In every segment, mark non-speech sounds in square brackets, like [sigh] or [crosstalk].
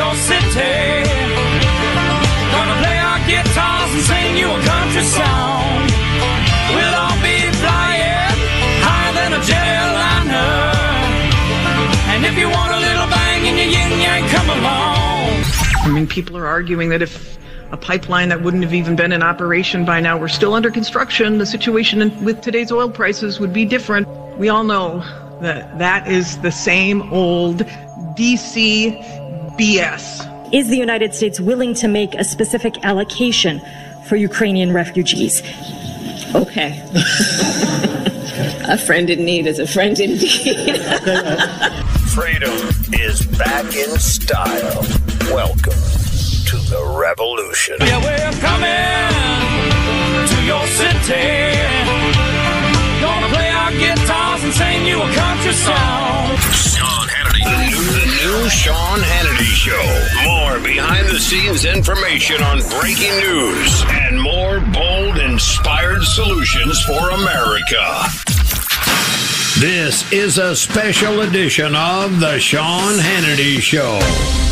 your city. Gonna play our guitars and sing you a country song. We'll all be flying higher than a jetliner. And if you want a little bang in your yin yang, come along. I mean, people are arguing that if a pipeline that wouldn't have even been in operation by now were still under construction, the situation with today's oil prices would be different. We all know that that is the same old DC BS. Is the United States willing to make a specific allocation for Ukrainian refugees? Okay. [laughs] a friend in need is a friend indeed. [laughs] Freedom is back in style. Welcome to the revolution. Yeah, we're coming to your city. Gonna play our guitars and sing you a country song. Sean Sean Hannity Show. More behind the scenes information on breaking news and more bold, inspired solutions for America. This is a special edition of The Sean Hannity Show.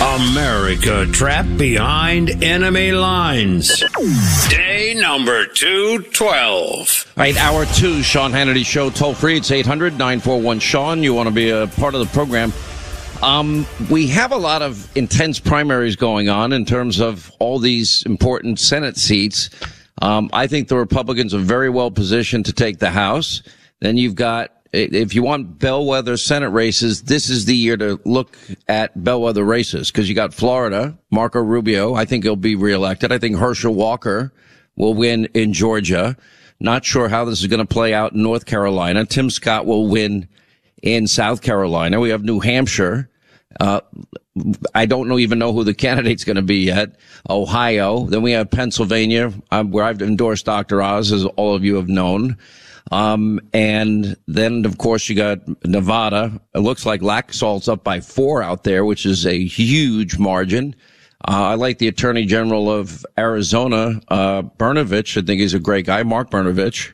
America trapped behind enemy lines. Day number 212. All right, hour two, Sean Hannity Show, toll free. It's 800 941 Sean. You want to be a part of the program. Um, we have a lot of intense primaries going on in terms of all these important Senate seats. Um, I think the Republicans are very well positioned to take the House. Then you've got if you want bellwether Senate races, this is the year to look at bellwether races because you got Florida, Marco Rubio. I think he'll be reelected. I think Herschel Walker will win in Georgia. Not sure how this is going to play out in North Carolina. Tim Scott will win in South Carolina. We have New Hampshire. Uh, I don't know even know who the candidate's going to be yet. Ohio. Then we have Pennsylvania, um, where I've endorsed Dr. Oz, as all of you have known. Um, and then of course you got Nevada. It looks like Laxalt's up by four out there, which is a huge margin. Uh, I like the Attorney General of Arizona, uh, Brnovich. I think he's a great guy, Mark Brnovich.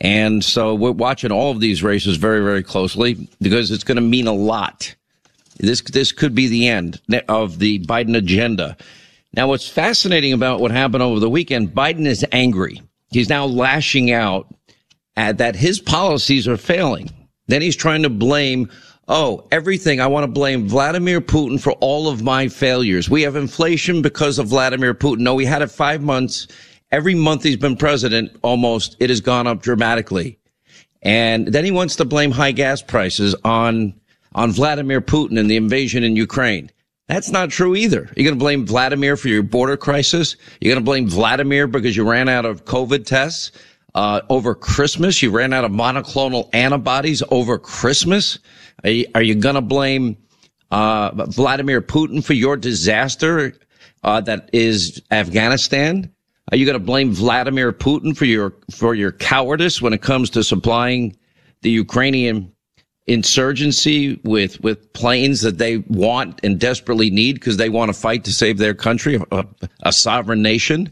And so we're watching all of these races very, very closely because it's going to mean a lot. This, this could be the end of the Biden agenda. Now, what's fascinating about what happened over the weekend, Biden is angry. He's now lashing out that his policies are failing. Then he's trying to blame, oh, everything. I want to blame Vladimir Putin for all of my failures. We have inflation because of Vladimir Putin. No, we had it five months. Every month he's been president, almost, it has gone up dramatically. And then he wants to blame high gas prices on, on Vladimir Putin and the invasion in Ukraine. That's not true either. You're going to blame Vladimir for your border crisis. You're going to blame Vladimir because you ran out of COVID tests. Uh, over Christmas, you ran out of monoclonal antibodies over Christmas. Are you, you going to blame uh, Vladimir Putin for your disaster uh, that is Afghanistan? Are you going to blame Vladimir Putin for your for your cowardice when it comes to supplying the Ukrainian insurgency with with planes that they want and desperately need because they want to fight to save their country, a, a sovereign nation?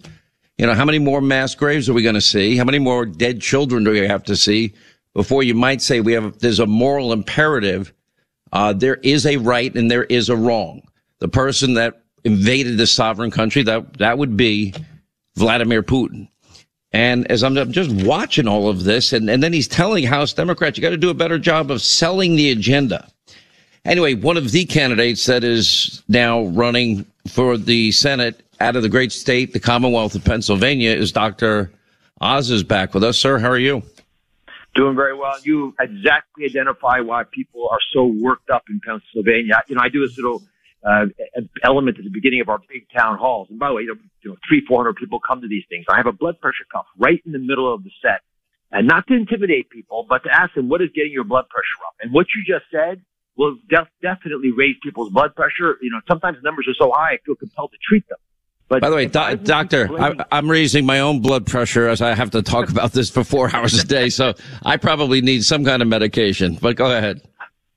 You know, how many more mass graves are we going to see? How many more dead children do we have to see before you might say we have, there's a moral imperative. Uh, there is a right and there is a wrong. The person that invaded the sovereign country, that, that would be Vladimir Putin. And as I'm just watching all of this, and, and then he's telling House Democrats, you got to do a better job of selling the agenda. Anyway, one of the candidates that is now running for the Senate out of the great state, the Commonwealth of Pennsylvania, is Dr. Oz is back with us. Sir, how are you? Doing very well. You exactly identify why people are so worked up in Pennsylvania. You know, I do this little uh, element at the beginning of our big town halls. And by the way, you know, three, four hundred people come to these things. I have a blood pressure cuff right in the middle of the set. And not to intimidate people, but to ask them, what is getting your blood pressure up? And what you just said will def- definitely raise people's blood pressure. You know, sometimes the numbers are so high, I feel compelled to treat them. But By the way, do- doctor, I, I'm raising my own blood pressure as I have to talk about this for four [laughs] hours a day. So I probably need some kind of medication, but go ahead.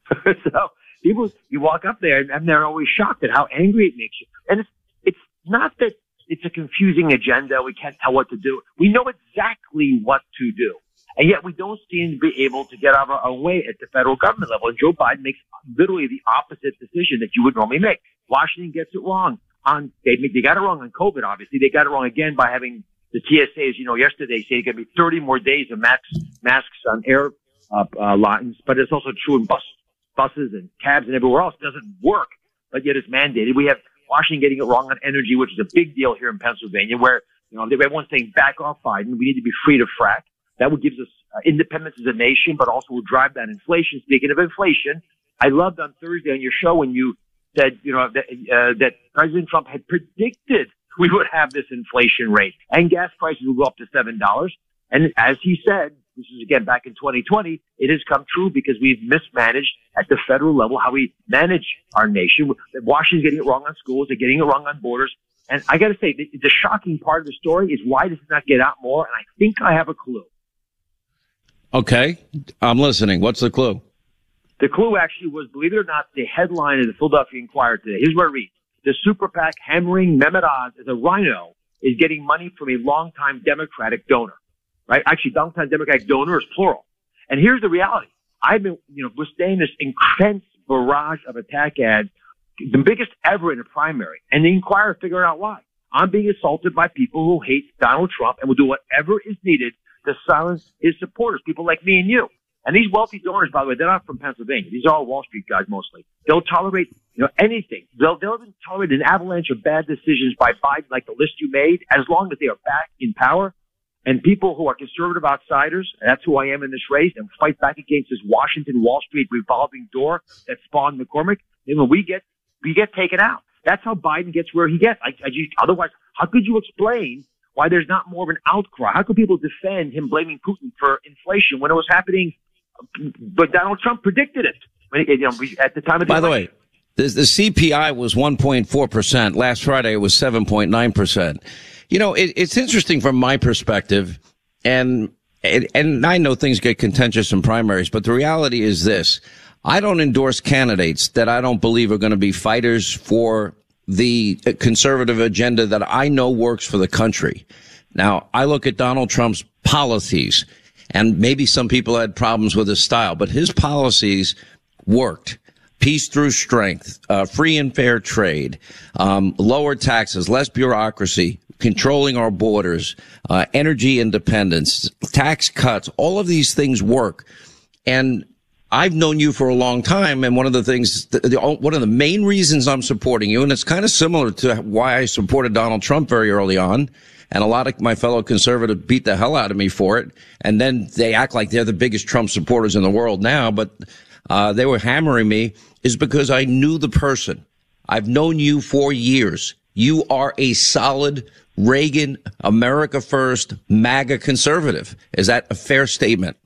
[laughs] so people, you walk up there and they're always shocked at how angry it makes you. And it's, it's not that it's a confusing agenda. We can't tell what to do. We know exactly what to do. And yet we don't seem to be able to get out of our own way at the federal government level. And Joe Biden makes literally the opposite decision that you would normally make. Washington gets it wrong on, they, they got it wrong on COVID, obviously. They got it wrong again by having the TSAs, you know, yesterday say it's going to be 30 more days of masks, masks on air uh, uh, lines, but it's also true in bus, buses and cabs and everywhere else. It doesn't work, but yet it's mandated. We have Washington getting it wrong on energy, which is a big deal here in Pennsylvania, where, you know, everyone's saying back off Biden. We need to be free to frack. That would give us uh, independence as a nation, but also will drive down inflation. Speaking of inflation, I loved on Thursday on your show when you said, you know, that, uh, that President Trump had predicted we would have this inflation rate and gas prices will go up to $7. And as he said, this is again back in 2020, it has come true because we've mismanaged at the federal level how we manage our nation. Washington's getting it wrong on schools. They're getting it wrong on borders. And I got to say, the, the shocking part of the story is why does it not get out more? And I think I have a clue. Okay. I'm listening. What's the clue? The clue actually was, believe it or not, the headline of the Philadelphia Inquirer today. Here's where it reads. The super PAC hammering Mehmet Oz as a rhino is getting money from a longtime Democratic donor, right? Actually, longtime Democratic donor is plural. And here's the reality. I've been, you know, withstanding this intense barrage of attack ads, the biggest ever in a primary. And the Inquirer figured out why. I'm being assaulted by people who hate Donald Trump and will do whatever is needed to silence his supporters, people like me and you. And these wealthy donors, by the way, they're not from Pennsylvania. These are all Wall Street guys mostly. They'll tolerate, you know, anything. They'll, they'll even tolerate an avalanche of bad decisions by Biden, like the list you made, as long as they are back in power. And people who are conservative outsiders, and that's who I am in this race, and fight back against this Washington Wall Street revolving door that spawned McCormick. And when we get, we get taken out. That's how Biden gets where he gets. I, I, otherwise, how could you explain why there's not more of an outcry? How could people defend him blaming Putin for inflation when it was happening but Donald Trump predicted it. You know, at the time of the By the way, the, the CPI was 1.4%. Last Friday, it was 7.9%. You know, it, it's interesting from my perspective, and, and, and I know things get contentious in primaries, but the reality is this. I don't endorse candidates that I don't believe are going to be fighters for the conservative agenda that I know works for the country. Now, I look at Donald Trump's policies and maybe some people had problems with his style, but his policies worked. Peace through strength, uh, free and fair trade, um, lower taxes, less bureaucracy, controlling our borders, uh, energy independence, tax cuts. All of these things work. And I've known you for a long time, and one of the things, the, the, one of the main reasons I'm supporting you, and it's kind of similar to why I supported Donald Trump very early on, and a lot of my fellow conservatives beat the hell out of me for it. And then they act like they're the biggest Trump supporters in the world now, but uh, they were hammering me is because I knew the person. I've known you for years. You are a solid Reagan, America First, MAGA conservative. Is that a fair statement?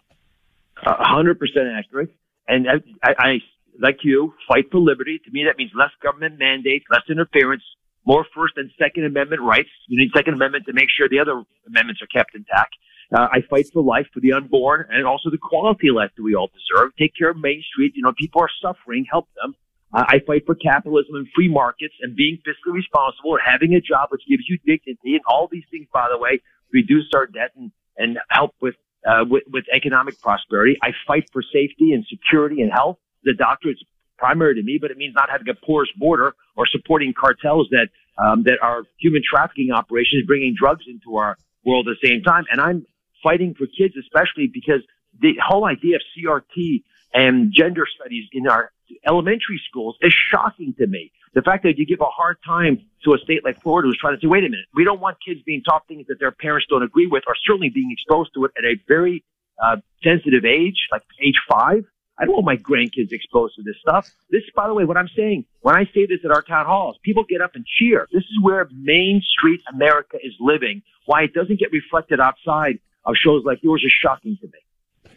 hundred percent accurate. And I, I, I, like you, fight for liberty. To me, that means less government mandates, less interference, more First and Second Amendment rights. You need Second Amendment to make sure the other amendments are kept intact. Uh, I fight for life for the unborn and also the quality of life that we all deserve. Take care of Main Street. You know, people are suffering. Help them. Uh, I fight for capitalism and free markets and being fiscally responsible and having a job which gives you dignity and all these things, by the way, reduce our debt and, and help with, uh, with, with economic prosperity. I fight for safety and security and health. The doctor, it's primary to me, but it means not having a porous border or supporting cartels that um, that are human trafficking operations, bringing drugs into our world at the same time. And I'm fighting for kids, especially because the whole idea of CRT and gender studies in our elementary schools is shocking to me. The fact that you give a hard time to a state like Florida who's trying to say, wait a minute, we don't want kids being taught things that their parents don't agree with or certainly being exposed to it at a very uh, sensitive age, like age five. I don't want my grandkids exposed to this stuff. This, by the way, what I'm saying, when I say this at our town halls, people get up and cheer. This is where Main Street America is living. Why it doesn't get reflected outside of shows like yours is shocking to me.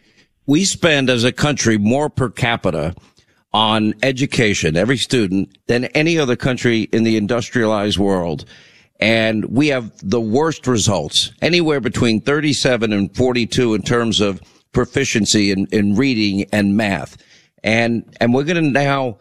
We spend as a country more per capita on education, every student, than any other country in the industrialized world. And we have the worst results, anywhere between 37 and 42 in terms of proficiency in, in reading and math. And, and we're going to now,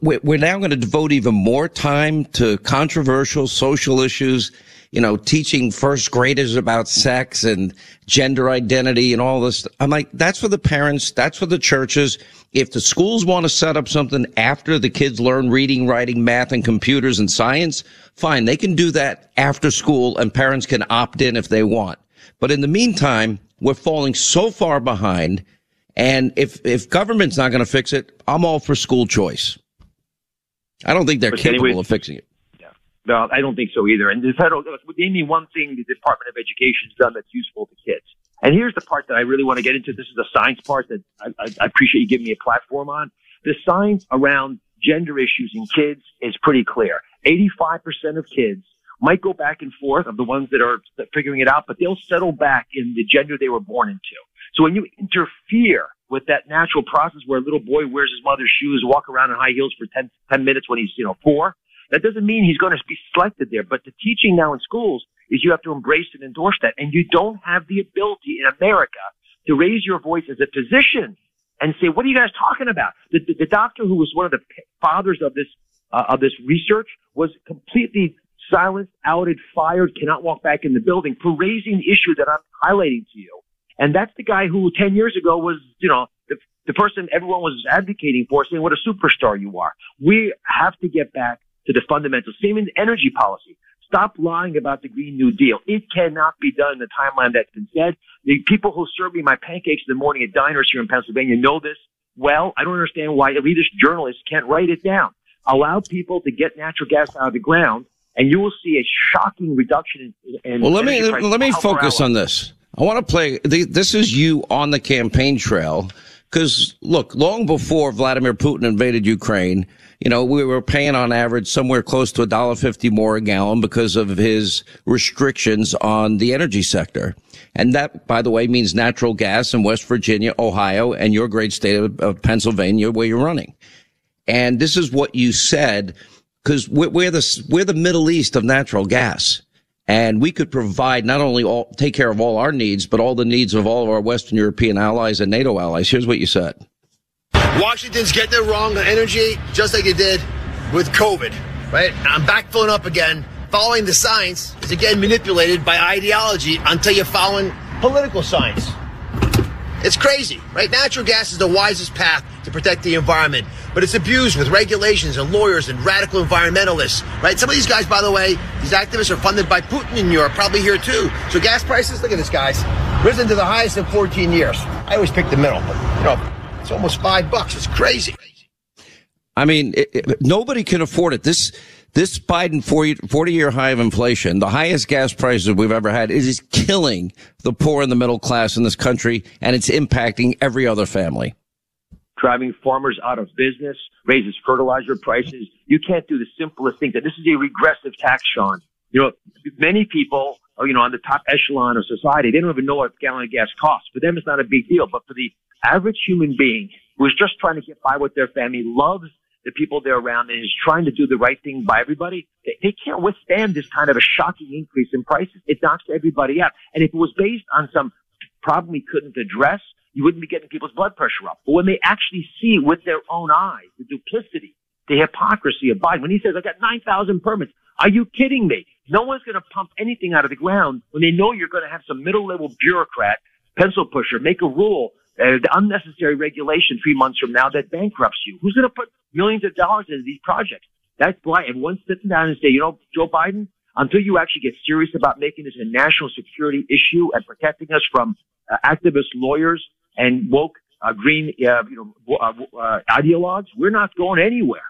we're now going to devote even more time to controversial social issues you know, teaching first graders about sex and gender identity and all this. I'm like, that's for the parents. That's for the churches. If the schools want to set up something after the kids learn reading, writing, math, and computers and science, fine. They can do that after school and parents can opt in if they want. But in the meantime, we're falling so far behind. And if, if government's not going to fix it, I'm all for school choice. I don't think they're But capable anyway- of fixing it. Yeah. No, I don't think so either. And the federal, name me one thing the Department of Education's done that's useful to kids. And here's the part that I really want to get into. This is the science part that I, I, I appreciate you giving me a platform on. The science around gender issues in kids is pretty clear. 85% of kids might go back and forth of the ones that are figuring it out, but they'll settle back in the gender they were born into. So when you interfere with that natural process where a little boy wears his mother's shoes, walk around in high heels for 10, 10 minutes when he's, you know, four, that doesn't mean he's going to be selected there. But the teaching now in schools is you have to embrace and endorse that. And you don't have the ability in America to raise your voice as a physician and say, what are you guys talking about? The, the, the doctor who was one of the fathers of this, uh, of this research was completely silenced, outed, fired, cannot walk back in the building for raising the issue that I'm highlighting to you. And that's the guy who 10 years ago was, you know, the, the person everyone was advocating for, saying what a superstar you are. We have to get back to the fundamentals. Same in energy policy. Stop lying about the Green New Deal. It cannot be done in the timeline that's been said. The people who serve me my pancakes in the morning at diners here in Pennsylvania know this well. I don't understand why elitist journalists can't write it down. Allow people to get natural gas out of the ground, and you will see a shocking reduction in. in Well, let me let me focus on this. I want to play. th- This is you on the campaign trail because look, long before Vladimir Putin invaded Ukraine, you know we were paying on average somewhere close to a dollar fifty more a gallon because of his restrictions on the energy sector, and that, by the way, means natural gas in West Virginia, Ohio, and your great state of, of Pennsylvania, where you're running. And this is what you said because we're, we're the we're the Middle East of natural gas, and we could provide not only all take care of all our needs, but all the needs of all of our Western European allies and NATO allies. Here's what you said. Washington's getting it wrong on energy, just like it did with COVID, right? I'm back filling up again. Following the science is again manipulated by ideology until you're following political science. It's crazy, right? Natural gas is the wisest path to protect the environment, but it's abused with regulations and lawyers and radical environmentalists, right? Some of these guys, by the way, these activists are funded by Putin in Europe, probably here too. So gas prices, look at this, guys, risen to the highest in 14 years. I always pick the middle, but you know, it's almost five bucks. It's crazy. I mean, it, it- nobody can afford it. This this Biden 40 year high of inflation, the highest gas prices we've ever had, it is killing the poor and the middle class in this country, and it's impacting every other family. driving farmers out of business, raises fertilizer prices. You can't do the simplest thing. That this is a regressive tax, Sean. You know, many people, are, you know, on the top echelon of society, they don't even know what a gallon of gas costs. For them, it's not a big deal. But for the average human being who is just trying to get by with their family, loves the people they're around, and is trying to do the right thing by everybody, they, they can't withstand this kind of a shocking increase in prices. It knocks everybody out. And if it was based on some problem we couldn't address, you wouldn't be getting people's blood pressure up. But when they actually see with their own eyes the duplicity, the hypocrisy of Biden, when he says, I got 9,000 permits, are you kidding me? No one's going to pump anything out of the ground when they know you're going to have some middle level bureaucrat, pencil pusher, make a rule, uh, the unnecessary regulation three months from now that bankrupts you. Who's going to put millions of dollars into these projects? That's why everyone's sitting down and say, you know, Joe Biden, until you actually get serious about making this a national security issue and protecting us from uh, activist lawyers and woke uh, green, uh, you know, uh, uh, ideologues, we're not going anywhere.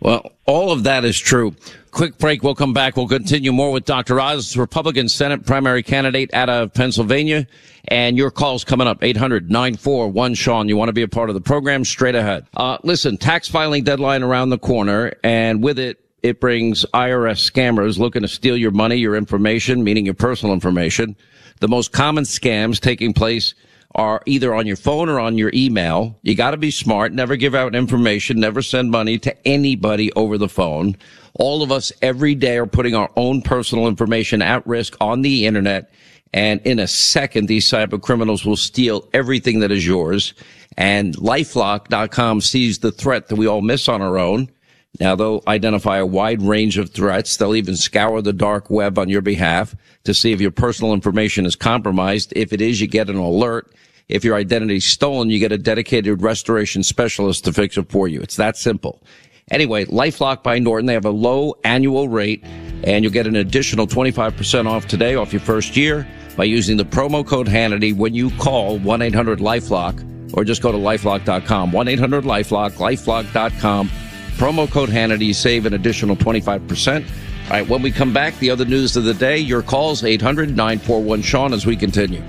Well, all of that is true. Quick break. We'll come back. We'll continue more with Dr. Oz, Republican Senate primary candidate out of Pennsylvania. And your calls coming up. 800-941 Sean. You want to be a part of the program? Straight ahead. Uh, listen, tax filing deadline around the corner. And with it, it brings IRS scammers looking to steal your money, your information, meaning your personal information. The most common scams taking place are either on your phone or on your email. You got to be smart. Never give out information. Never send money to anybody over the phone. All of us every day are putting our own personal information at risk on the internet. And in a second, these cyber criminals will steal everything that is yours. And lifelock.com sees the threat that we all miss on our own Now they'll identify a wide range of threats. They'll even scour the dark web on your behalf to see if your personal information is compromised. If it is, you get an alert. If your identity is stolen, you get a dedicated restoration specialist to fix it for you. It's that simple. Anyway, LifeLock by Norton, they have a low annual rate and you'll get an additional 25% off today off your first year by using the promo code Hannity when you call 1-800-LifeLock or just go to lifelock.com. 1-800-LifeLock, lifelock.com. Promo code Hannity, save an additional 25%. All right, when we come back, the other news of the day, your calls 800-941-SEAN as we continue.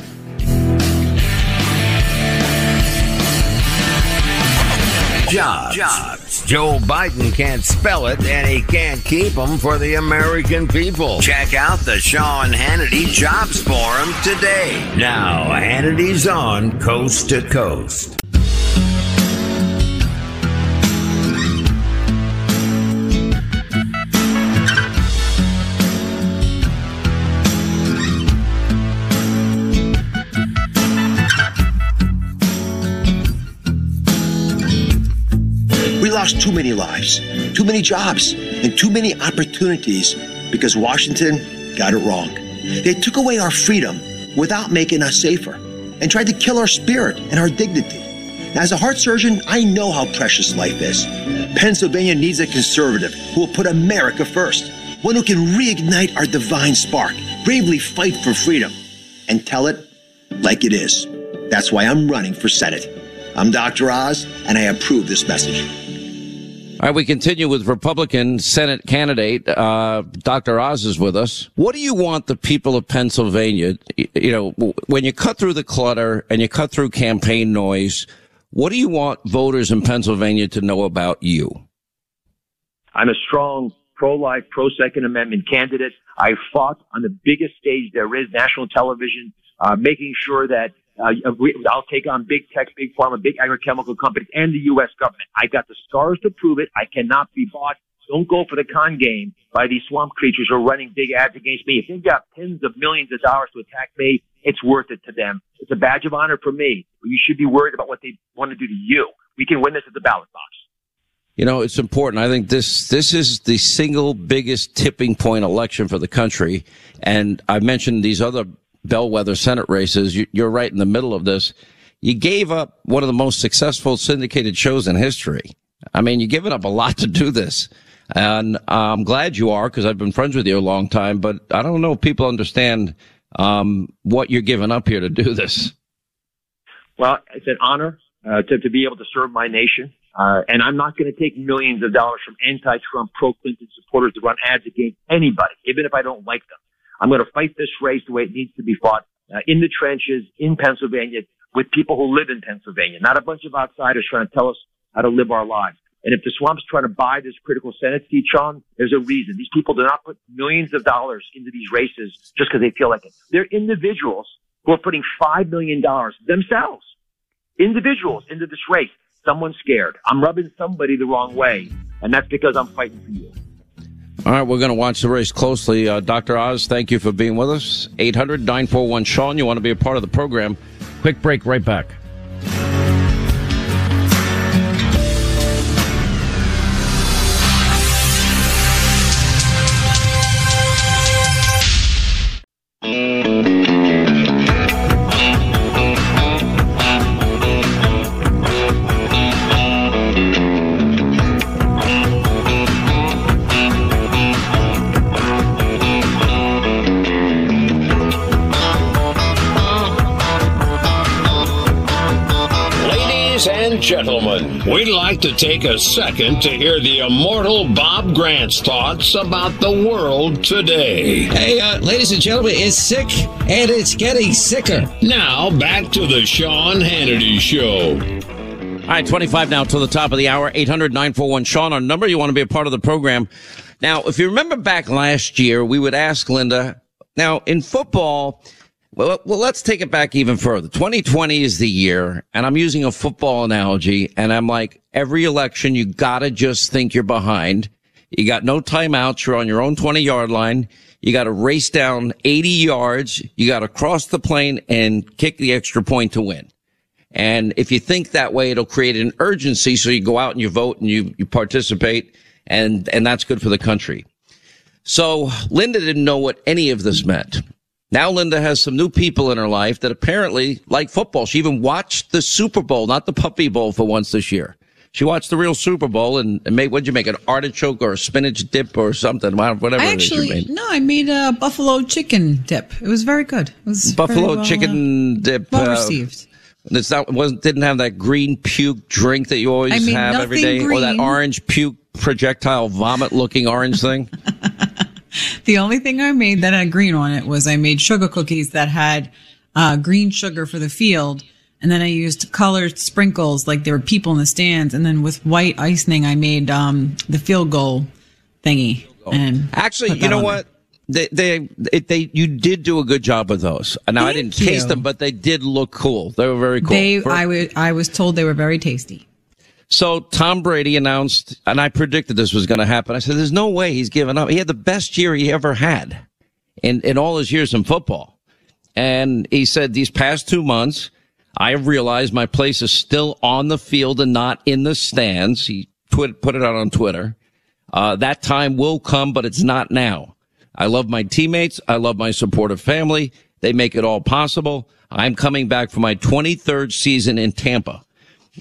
Jobs. Jobs. Joe Biden can't spell it and he can't keep them for the American people. Check out the Sean Hannity Jobs Forum today. Now, Hannity's on coast to coast. Lost too many lives, too many jobs, and too many opportunities because Washington got it wrong. They took away our freedom without making us safer and tried to kill our spirit and our dignity. As a heart surgeon, I know how precious life is. Pennsylvania needs a conservative who will put America first, one who can reignite our divine spark, bravely fight for freedom, and tell it like it is. That's why I'm running for Senate. I'm Dr. Oz, and I approve this message. All right, we continue with Republican Senate candidate uh, Dr. Oz is with us. What do you want the people of Pennsylvania? You know, when you cut through the clutter and you cut through campaign noise, what do you want voters in Pennsylvania to know about you? I'm a strong pro-life, pro-Second Amendment candidate. I fought on the biggest stage there is, national television, uh, making sure that uh, I'll take on big tech, big pharma, big agrochemical companies, and the U.S. government. I got the scars to prove it. I cannot be bought. Don't go for the con game by these swamp creatures who are running big ads against me. If they've got tens of millions of dollars to attack me, it's worth it to them. It's a badge of honor for me. But you should be worried about what they want to do to you. We can win this at the ballot box. You know, it's important. I think this this is the single biggest tipping point election for the country. And I mentioned these other bellwether Senate races. You, you're right in the middle of this. You gave up one of the most successful syndicated shows in history. I mean, you're giving up a lot to do this. And I'm glad you are because I've been friends with you a long time, but I don't know if people understand um, what you're giving up here to do this. Well, it's an honor uh, to, to be able to serve my nation. Uh, and I'm not going to take millions of dollars from anti-Trump, pro-Clinton supporters to run ads against anybody, even if I don't like them. I'm going to fight this race the way it needs to be fought uh, in the trenches in Pennsylvania with people who live in Pennsylvania, not a bunch of outsiders trying to tell us how to live our lives. And if the swamp's trying to buy this critical Senate seat, Sean, there's a reason. These people do not put millions of dollars into these races just because they feel like it. They're individuals who are putting $5 million themselves, individuals into this race. Someone's scared. I'm rubbing somebody the wrong way. And that's because I'm fighting for you. All right, we're going to watch the race closely. Uh, Dr. Oz, thank you for being with us. 800 941 Sean, you want to be a part of the program. Quick break, right back. Like to take a second to hear the immortal Bob Grant's thoughts about the world today. Hey, uh, ladies and gentlemen, it's sick and it's getting sicker. Now, back to the Sean Hannity Show. All right, 25 now to the top of the hour. 800 941 Sean, our number. You want to be a part of the program. Now, if you remember back last year, we would ask Linda, now in football, well, well, let's take it back even further. 2020 is the year, and I'm using a football analogy, and I'm like, every election, you gotta just think you're behind. You got no timeouts. You're on your own 20 yard line. You got to race down 80 yards. You got to cross the plane and kick the extra point to win. And if you think that way, it'll create an urgency. So you go out and you vote and you, you participate and and that's good for the country. So Linda didn't know what any of this meant. Now Linda has some new people in her life that apparently like football. She even watched the Super Bowl, not the Puppy Bowl for once this year. She watched the real Super Bowl and, and made, what'd you make, an artichoke or a spinach dip or something, whatever I it is you actually no, I made a buffalo chicken dip. It was very good. It was Buffalo well, uh, chicken dip. well uh, received. It's not wasn't didn't have that green puke drink that you always I mean, have every day, nothing or that orange puke projectile vomit looking orange thing. [laughs] The only thing I made that had green on it was I made sugar cookies that had uh, green sugar for the field. And then I used colored sprinkles like there were people in the stands. And then with white icing, I made um, the field goal thingy. And Actually, you know on what? They, they, it, they, you did do a good job with those. Now I didn't Thank taste them, but they did look cool. They were very cool. They, For- I wa- I was told they were very tasty. So Tom Brady announced, and I predicted this was going to happen. I said, "There's no way he's giving up. He had the best year he ever had in in all his years in football." And he said, "These past two months, I have realized my place is still on the field and not in the stands." He put put it out on Twitter. Uh, that time will come, but it's not now. I love my teammates. I love my supportive family. They make it all possible. I'm coming back for my 23rd season in Tampa.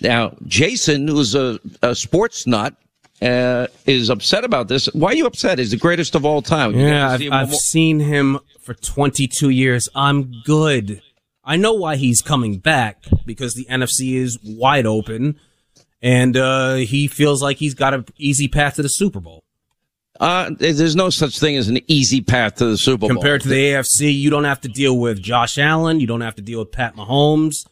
Now, Jason, who's a, a sports nut, uh, is upset about this. Why are you upset? He's the greatest of all time. You Yeah, I've, I've seen him for 22 years. I'm good. I know why he's coming back because the NFC is wide open and uh, he feels like he's got an easy path to the Super Bowl. Uh, there's no such thing as an easy path to the Super Bowl. Compared to the AFC, you don't have to deal with Josh Allen. You don't have to deal with Pat Mahomes,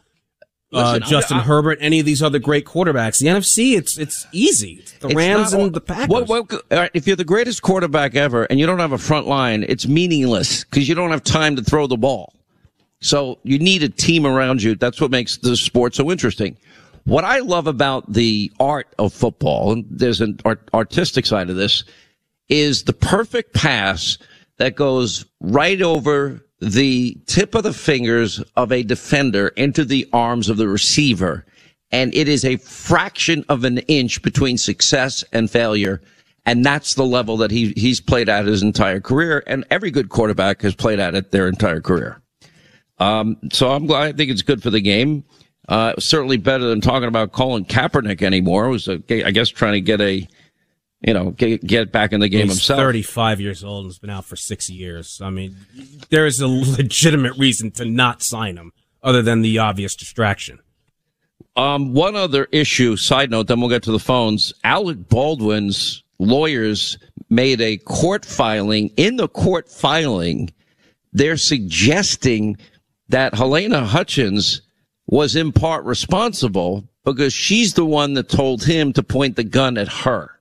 Uh, Listen, I'm- Justin I'm- Herbert, any of these other great quarterbacks. The NFC, it's it's easy. It's the It's Rams not- and the Packers. What, what, right, if you're the greatest quarterback ever and you don't have a front line, it's meaningless because you don't have time to throw the ball. So you need a team around you. That's what makes the sport so interesting. What I love about the art of football, and there's an art, artistic side of this, is the perfect pass that goes right over the tip of the fingers of a defender into the arms of the receiver. And it is a fraction of an inch between success and failure. And that's the level that he, he's played at his entire career. And every good quarterback has played at it their entire career. Um, so I'm glad. I think it's good for the game. Uh, certainly better than talking about Colin Kaepernick anymore. It was, a, I guess, trying to get a, you know, get, get back in the game He's himself. 35 years old and has been out for six years. I mean, there is a legitimate reason to not sign him other than the obvious distraction. Um, one other issue, side note, then we'll get to the phones. Alec Baldwin's lawyers made a court filing. In the court filing, they're suggesting that Halyna Hutchins was in part responsible because she's the one that told him to point the gun at her.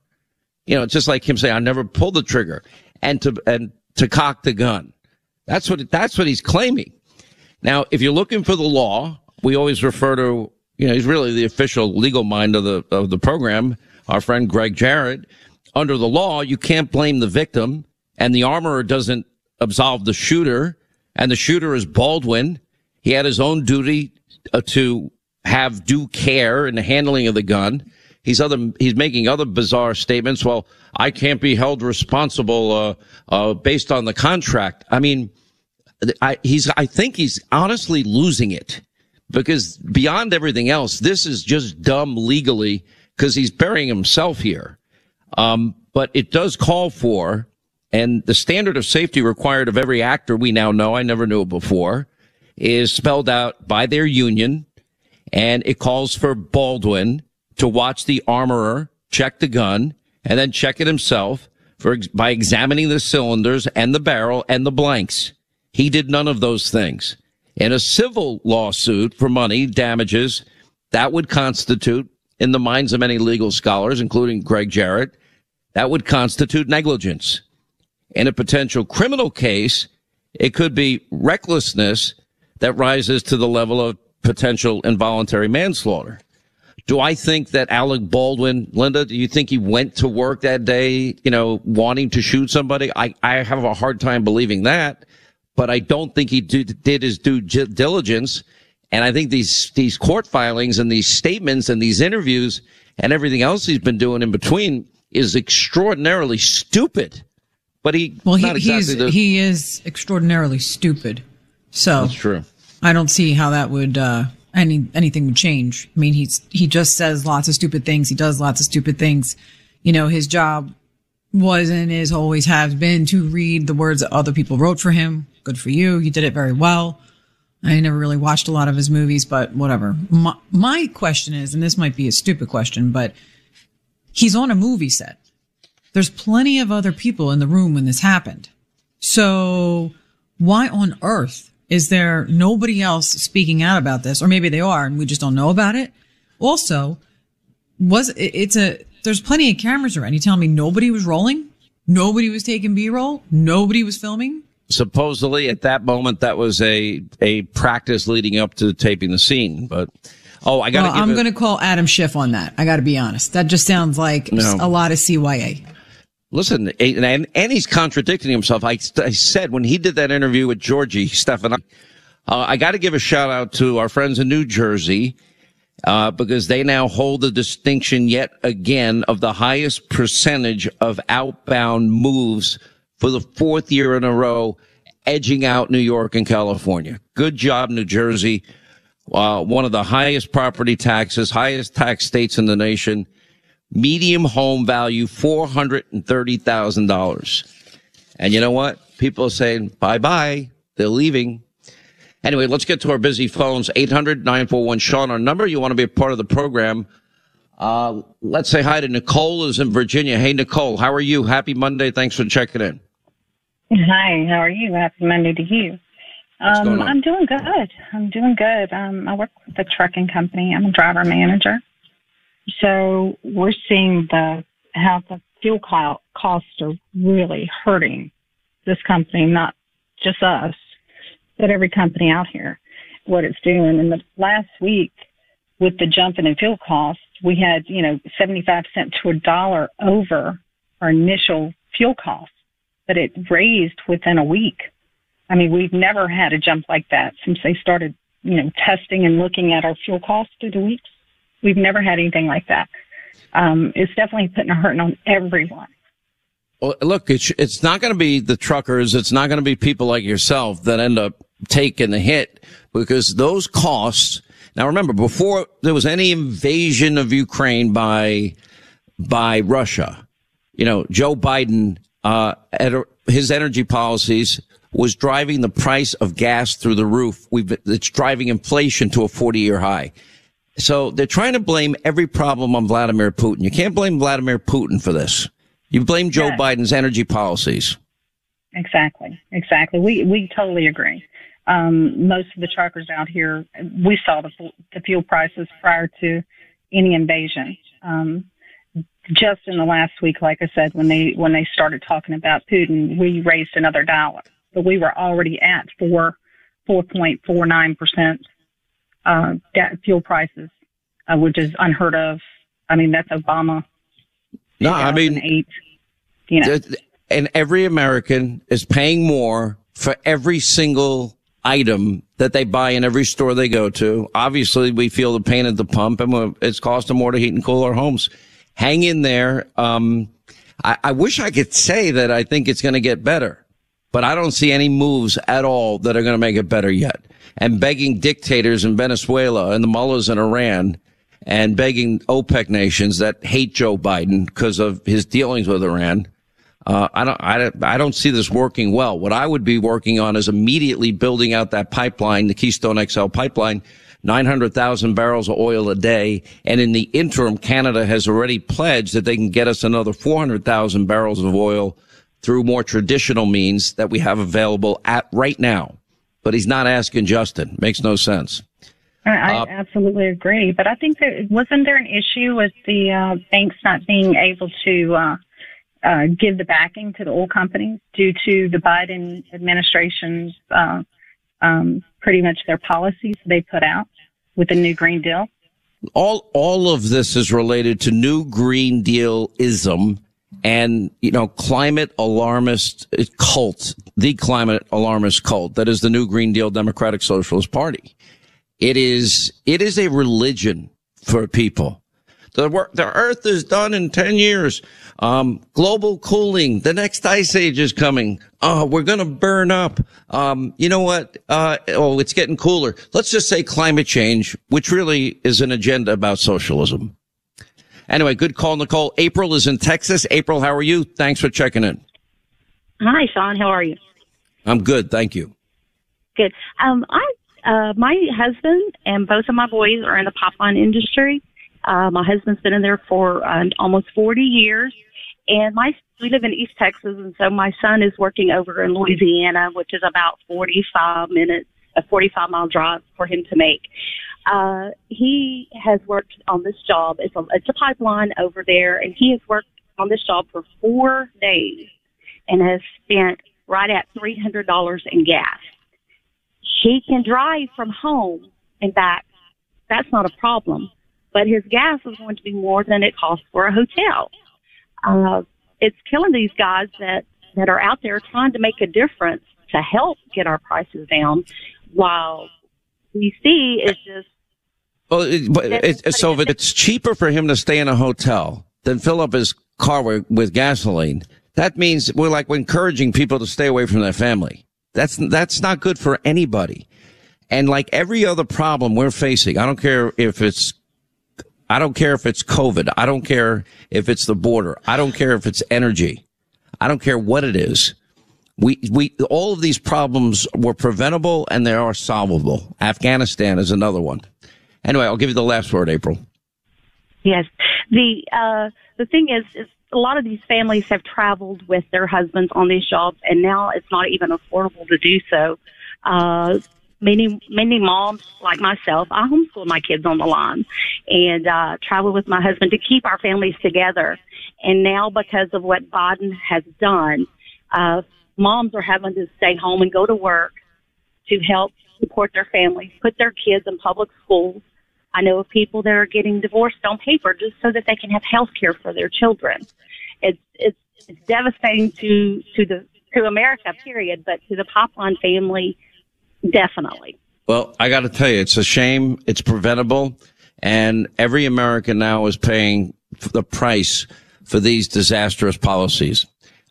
You know, it's just like him saying, I never pulled the trigger and to, and to cock the gun. That's what, that's what he's claiming. Now, if you're looking for the law, we always refer to, you know, he's really the official legal mind of the, of the program, our friend Gregg Jarrett. Under the law, you can't blame the victim and the armorer doesn't absolve the shooter and the shooter is Baldwin. He had his own duty uh, to have due care in the handling of the gun. He's other, he's making other bizarre statements. Well, I can't be held responsible, uh, uh, based on the contract. I mean, I, he's, I think he's honestly losing it because beyond everything else, this is just dumb legally because he's burying himself here. Um, but it does call for, and the standard of safety required of every actor we now know, I never knew it before, is spelled out by their union. And it calls for Baldwin to watch the armorer check the gun and then check it himself for, by examining the cylinders and the barrel and the blanks. He did none of those things. In a civil lawsuit for money damages, that would constitute, in the minds of many legal scholars, including Gregg Jarrett, that would constitute negligence. In a potential criminal case, it could be recklessness that rises to the level of potential involuntary manslaughter. Do I think that Alec Baldwin, Linda, do you think he went to work that day, you know, wanting to shoot somebody? I, I have a hard time believing that, but I don't think he did, did his due diligence. And I think these, these court filings and these statements and these interviews and everything else he's been doing in between is extraordinarily stupid. But he, Well, he, exactly he's the- he is extraordinarily stupid. So That's true. I don't see how that would uh, any anything would change. I mean, he's he just says lots of stupid things. He does lots of stupid things. You know, his job was and is always has been to read the words that other people wrote for him. Good for you. You did it very well. I never really watched a lot of his movies, but whatever. My, my question is, and this might be a stupid question, but he's on a movie set. There's plenty of other people in the room when this happened. So why on earth is there nobody else speaking out about this? Or maybe they are and we just don't know about it. Also, was it's a, there's plenty of cameras around. You telling me nobody was rolling? Nobody was taking B-roll? Nobody was filming? supposedly at that moment that was a a practice leading up to taping the scene. But oh, I got to well, I'm going to call Adam Schiff on that. I got to be honest. That just sounds like No. a lot of CYA. Listen, and, and he's contradicting himself. I, I said when he did that interview with Georgie Stefan, uh, I got to give a shout out to our friends in New Jersey uh, because they now hold the distinction yet again of the highest percentage of outbound moves for the fourth year in a row, edging out New York and California. Good job, New Jersey. Uh, one of the highest property taxes, highest tax states in the nation medium home value $430,000. And you know what? People are saying bye bye. They're leaving. Anyway, let's get to our busy phones. 800 941 Sean, our number. You want to be a part of the program. Uh, let's say hi to Nicole is in Virginia. Hey, Nicole, how are you? Happy Monday. Thanks for checking in. Hi, how are you? Happy Monday to you. Um. I'm doing good. I'm doing good. Um, I work with a trucking company. I'm a driver manager. So we're seeing the how the fuel co- costs are really hurting this company, not just us, but every company out here. What it's doing. And the last week, with the jump in fuel costs, we had you know 75 cents to a dollar over our initial fuel costs but it raised within a week. I mean, we've never had a jump like that since they started, you know, testing and looking at our fuel costs through the weeks. We've never had anything like that. Um, it's definitely putting a hurting on everyone. Well, look, it's, it's not going to be the truckers. It's not going to be people like yourself that end up taking the hit because those costs. Now remember, before there was any invasion of Ukraine by, by Russia, you know, Joe Biden, uh, his energy policies was driving the price of gas through the roof. We've, it's driving inflation to a 40 year high. So they're trying to blame every problem on Vladimir Putin. You can't blame Vladimir Putin for this. You blame Joe Yeah. Biden's energy policies. Exactly, exactly. We we totally agree. Um, most of the truckers out here, we saw the the fuel prices prior to any invasion. Um, just in the last week, like I said, when they when they started talking about Putin, we raised another dollar, but we were already at four four point four nine percent uh, fuel prices, uh, which is unheard of. I mean, that's Obama. No, I mean, 2008, you know. and every American is paying more for every single item that they buy in every store they go to. Obviously, we feel the pain at the pump, and it's costing more to heat and cool our homes. Hang in there. Um, I, I wish I could say that I think it's going to get better, but I don't see any moves at all that are going to make it better yet. And begging dictators in Venezuela and the mullahs in Iran and begging OPEC nations that hate Joe Biden because of his dealings with Iran. Uh, I don't, I don't, I don't see this working well. What I would be working on is immediately building out that pipeline, the Keystone XL pipeline, 900,000 barrels of oil a day. And in the interim, Canada has already pledged that they can get us another 400,000 barrels of oil through more traditional means that we have available at right now. But he's not asking Justin. Makes no sense. I, Uh, absolutely agree, but I think that wasn't there an issue with the uh, banks not being able to uh, uh, give the backing to the oil companies due to the Biden administration's uh, um, pretty much their policies they put out with the new Green Deal. all all of this is related to new green deal ism and you know climate alarmist cult the climate alarmist cult that is the new green deal democratic socialist party it is it is a religion for people The work, the Earth is done in ten years. Um, global cooling. The next ice age is coming. Oh, we're gonna burn up. Um, you know what? Uh, oh, it's getting cooler. Let's just say climate change, which really is an agenda about socialism. Anyway, good call, Nicole. April is in Texas. April, how are you? Thanks for checking in. Hi, Sean. How are you? I'm good, thank you. Good. Um, I, uh, my husband and both of my boys are in the pipeline industry. Uh, my husband's been in there for uh, almost 40 years, and my we live in East Texas, and so my son is working over in Louisiana, which is about 45 minutes, a 45 mile drive for him to make. Uh, he has worked on this job. It's a, it's a pipeline over there, and he has worked on this job for four days and has spent right at $300 in gas. He can drive from home and back. That's not a problem. But his gas is going to be more than it costs for a hotel. Uh, it's killing these guys that, that are out there trying to make a difference to help get our prices down while DC is just Well, it, but it, so if it's cheaper for him to stay in a hotel than fill up his car with, with gasoline, that means we're like we're encouraging people to stay away from their family. That's that's not good for anybody. And like every other problem we're facing, I don't care if it's I don't care if it's COVID. I don't care if it's the border. I don't care if it's energy. I don't care what it is. We, we, all of these problems were preventable and they are solvable. Afghanistan is another one. Anyway, I'll give you the last word, April. Yes. The uh, the thing is, is a lot of these families have traveled with their husbands on these jobs, and now it's not even affordable to do so. Uh, many many moms like myself, I homeschool my kids on the line and uh, travel with my husband to keep our families together. And now, because of what Biden has done, uh, moms are having to stay home and go to work to help support their families, put their kids in public schools. I know of people that are getting divorced on paper just so that they can have health care for their children. It's, it's, it's devastating to, to the, to America, period, but to the pipeline family, definitely. Well, I got to tell you, it's a shame. It's preventable. And every American now is paying the price for these disastrous policies.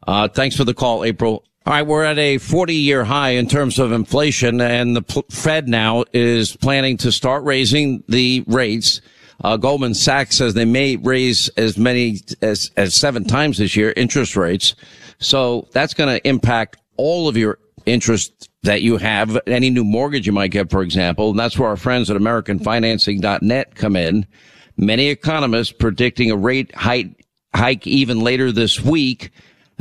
Uh, thanks for the call, April. All right, we're at a 40 year high in terms of inflation, and the Fed now is planning to start raising the rates. Uh, Goldman Sachs says they may raise as many as, as seven times this year interest rates. So that's going to impact all of your interest that you have, any new mortgage you might get, for example. And that's where our friends at AmericanFinancing.net come in. Many economists predicting a rate hike, hike even later this week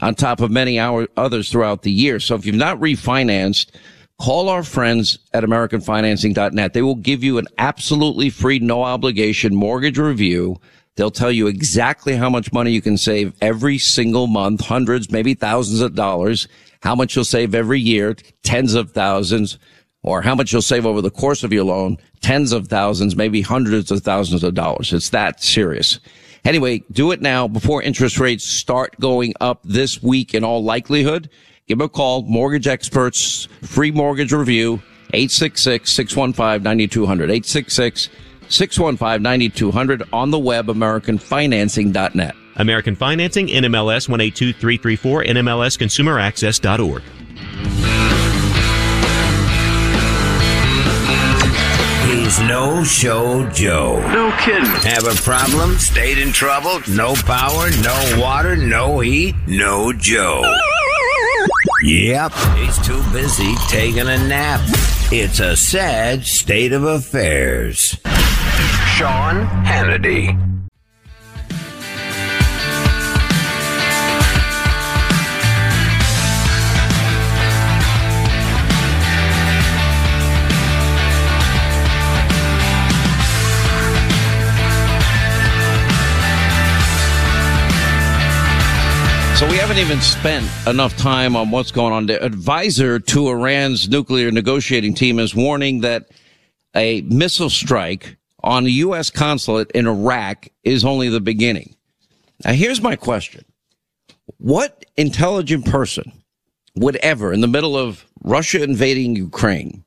on top of many hour, others throughout the year. So if you've not refinanced, call our friends at AmericanFinancing.net. They will give you an absolutely free, no obligation mortgage review. They'll tell you exactly how much money you can save every single month, hundreds, maybe thousands of dollars, how much you'll save every year, tens of thousands, or how much you'll save over the course of your loan, tens of thousands, maybe hundreds of thousands of dollars. It's that serious. Anyway, do it now before interest rates start going up this week in all likelihood. Give them a call. Mortgage experts, free mortgage review, 866-615-9200. 866-615-9200 on the web, AmericanFinancing.net. American Financing, NMLS 182334, NMLSConsumerAccess.org. No show Joe. No kidding. Have a problem? Stayed in trouble? No power? No water? No heat? No Joe. Yep, he's too busy taking a nap. It's a sad state of affairs. Sean Hannity. So we haven't even spent enough time on what's going on. The advisor to Iran's nuclear negotiating team is warning that a missile strike on the U.S. consulate in Iraq is only the beginning. Now, here's my question. What intelligent person would ever, in the middle of Russia invading Ukraine,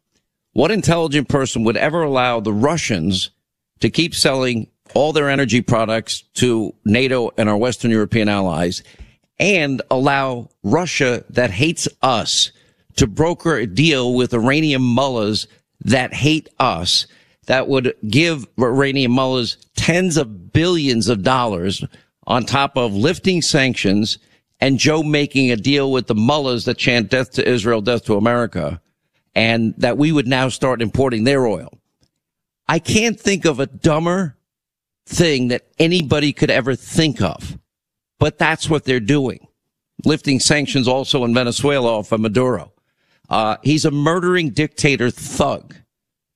what intelligent person would ever allow the Russians to keep selling all their energy products to NATO and our Western European allies and allow Russia that hates us to broker a deal with Iranian mullahs that hate us that would give Iranian mullahs tens of billions of dollars on top of lifting sanctions and Joe making a deal with the mullahs that chant death to Israel, death to America, and that we would now start importing their oil. I can't think of a dumber thing that anybody could ever think of, but that's what they're doing. Lifting sanctions also in Venezuela off of Maduro. Uh, he's a murdering dictator thug,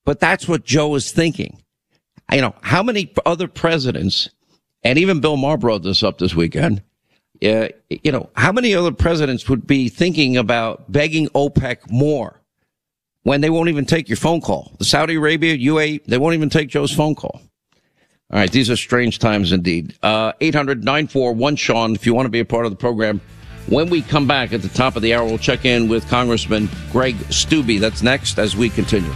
but that's what Joe is thinking. You know, how many other presidents, and even Bill Maher brought this up this weekend, uh, you know, how many other presidents would be thinking about begging OPEC more when they won't even take your phone call? The Saudi Arabia, UAE, they won't even take Joe's phone call. All right, these are strange times indeed. Uh, 800 941 Sean, if you want to be a part of the program. When we come back at the top of the hour, we'll check in with Congressman Greg Steube. That's next as we continue.